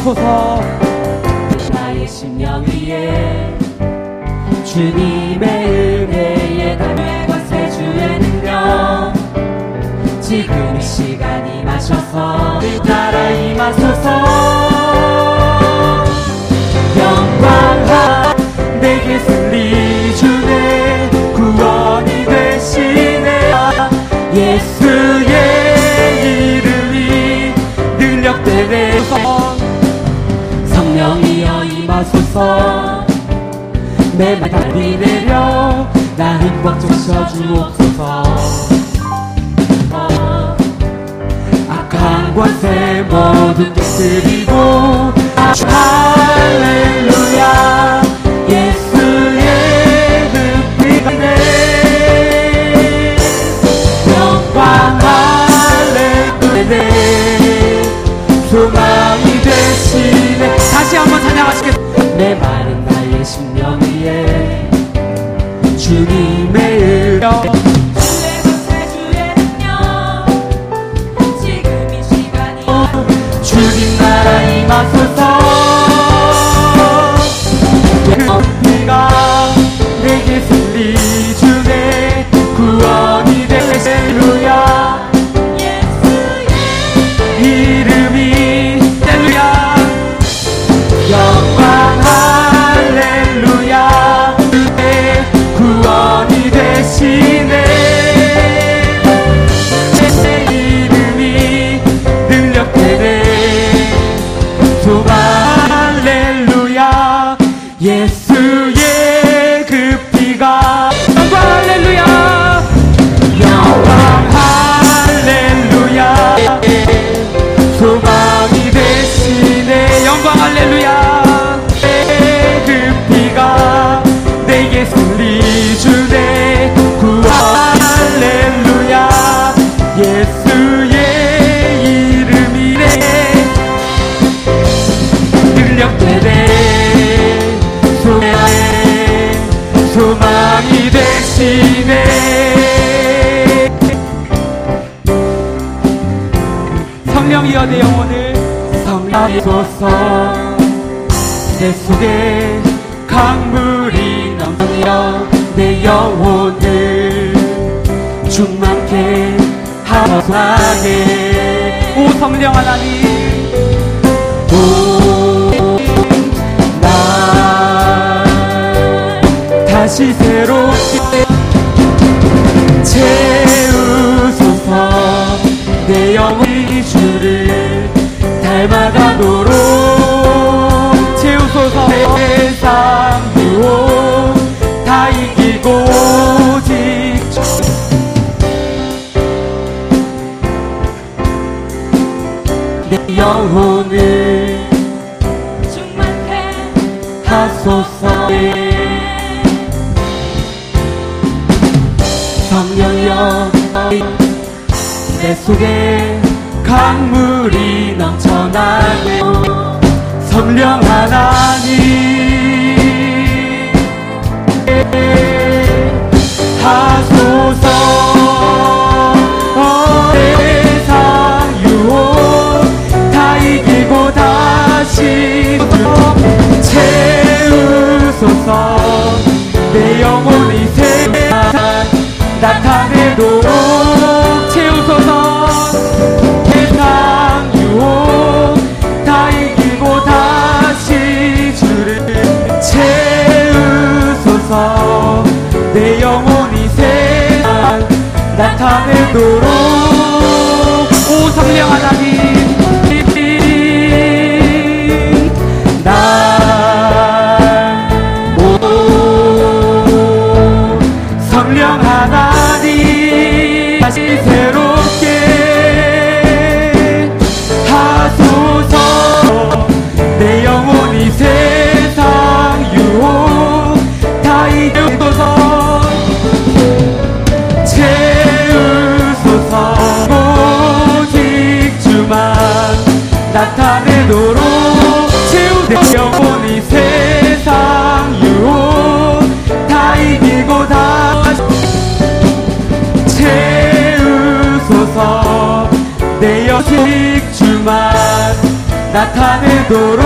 하소서 나의 심령 위에 주님의 은혜에 담배과 세주의 능력. 지금 이 시간 임하셔서 늘 따라 임하소서. wat ik zou doen op geval. A cangue femo do que se vivou. ます 주여 내 영혼을 성령이소서 내 속에 강물이 넘치여 내 영혼을 충만케 하소서하네 오 성령 하나님. 오나 다시 새롭게 채우소서. 내 영혼 주를 닮아가도록. 하나님 성령 하나님. 하소서 어, 세상 유혹 다 이기고 다시 채우소서. 내 영혼이 세상 나타내도록 채우소서. Deus, Davi. 오직 주만 나타내도록.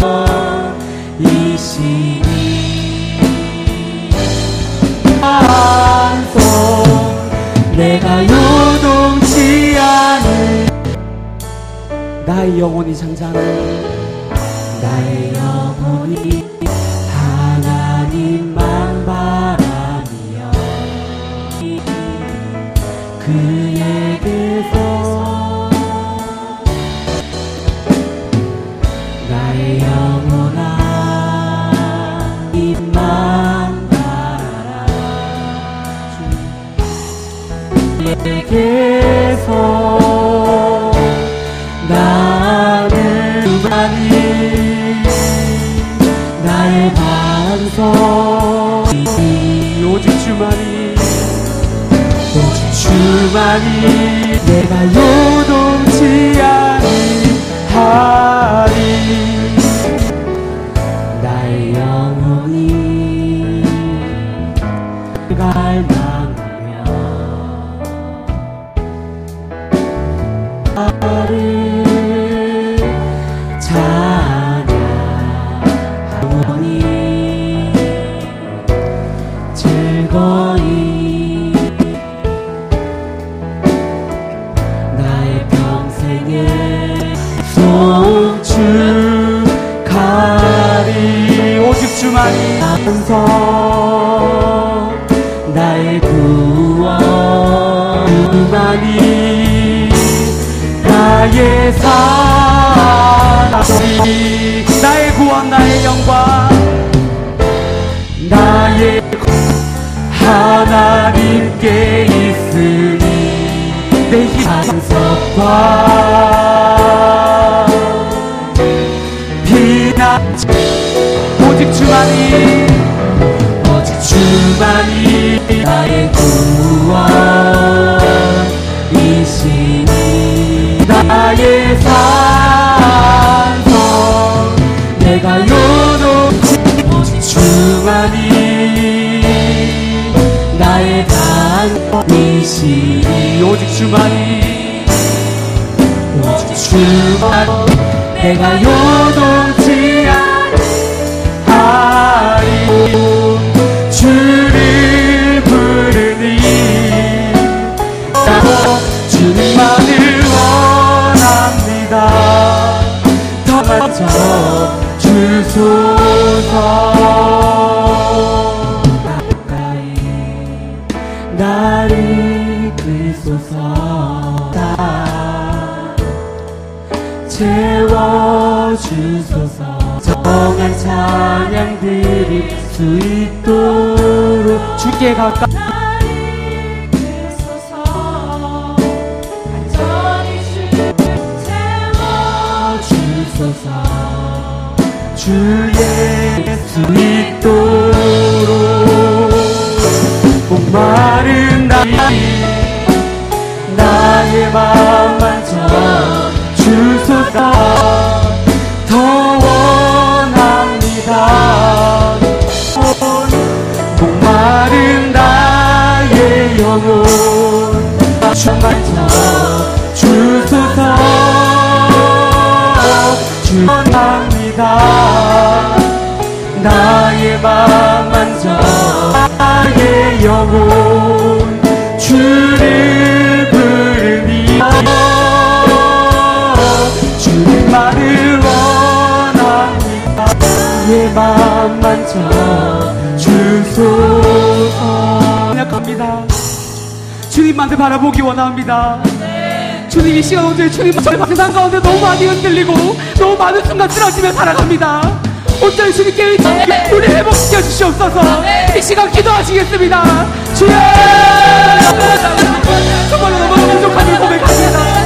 영혼이시니 반성 내가 요동치 않을 나의 영혼이 잠자는 나의 영혼이 주만이 내가 요동치 아니하리. 나의 영혼이 갈망하며 나를 찬양하오니 즐거이 영광. 나의 하나님께 있으니 내 희망석과 비난 오직 주만이 오직 주만이 나의 구원 주만이 오직 주만 내가 요동치 않아리 주를 부르니 나도 주님만을 원합니다. 더 맞춰 주소서 주소서. 정한 찬양 드릴 수 있도록 주께 가까 주 채워주소서. 주소서 주의 수 있도록 목마른 나의 영혼 주 만져 주소서 주원합니다. 나의 마음 만져 나의 영혼 주를 부르니 주님만을 원합니다. 나의 마음 만져 주소 주님한테 바라보기 원합니다. 주님 이 시간 오늘 주님 저희 세상 가운데 너무 많이 흔들리고 너무 많은 순간 쓰러지며 살아갑니다. 온전히 주님께 네. 우리 회복시켜 주시옵소서 이 시간 기도하시겠습니다. 주여 정말로 너무 부족함을 고백합니다.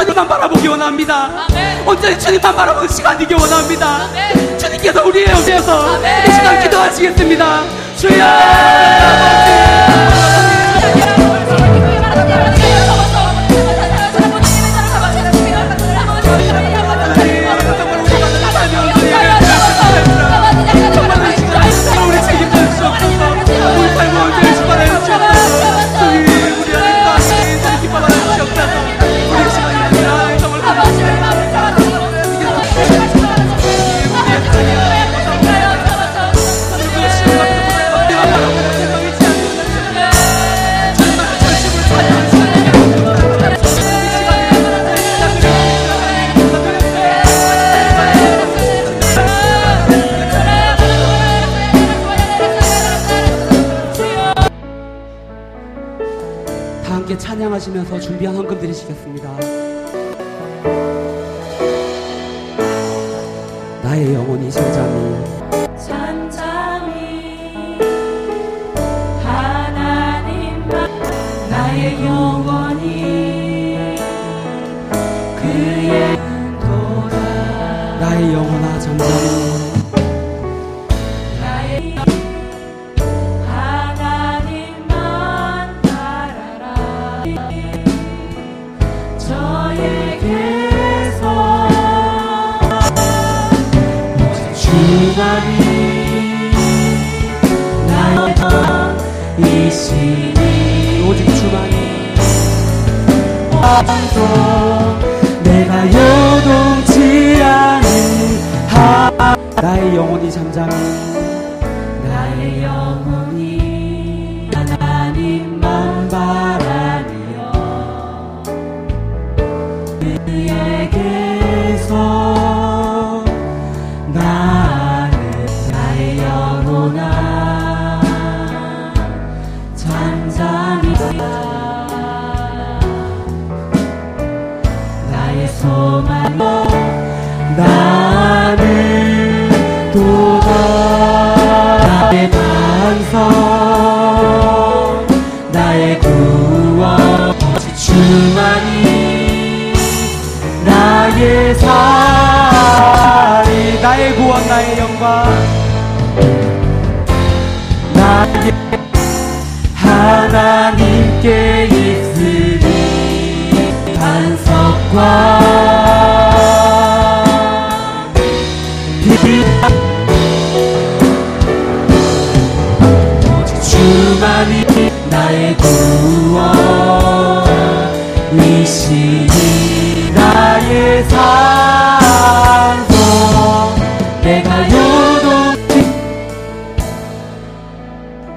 주님만 바라보기 원합니다. 아멘. 온전히 주님만 바라보는 시간 되기 원합니다. 아멘. 주님께서 우리의 영에서 이 시간 기도하시겠습니다. 주여! 아버지! 함께 찬양하시면서 준비한 헌금 드리시겠습니다. 나의 영혼이 제자니 나의 영혼이 잠잠해. 나의 영혼이 하나님만 바라며 그에게서 나는 나의 영혼아. 잠잠히 나의 소망 나의 love.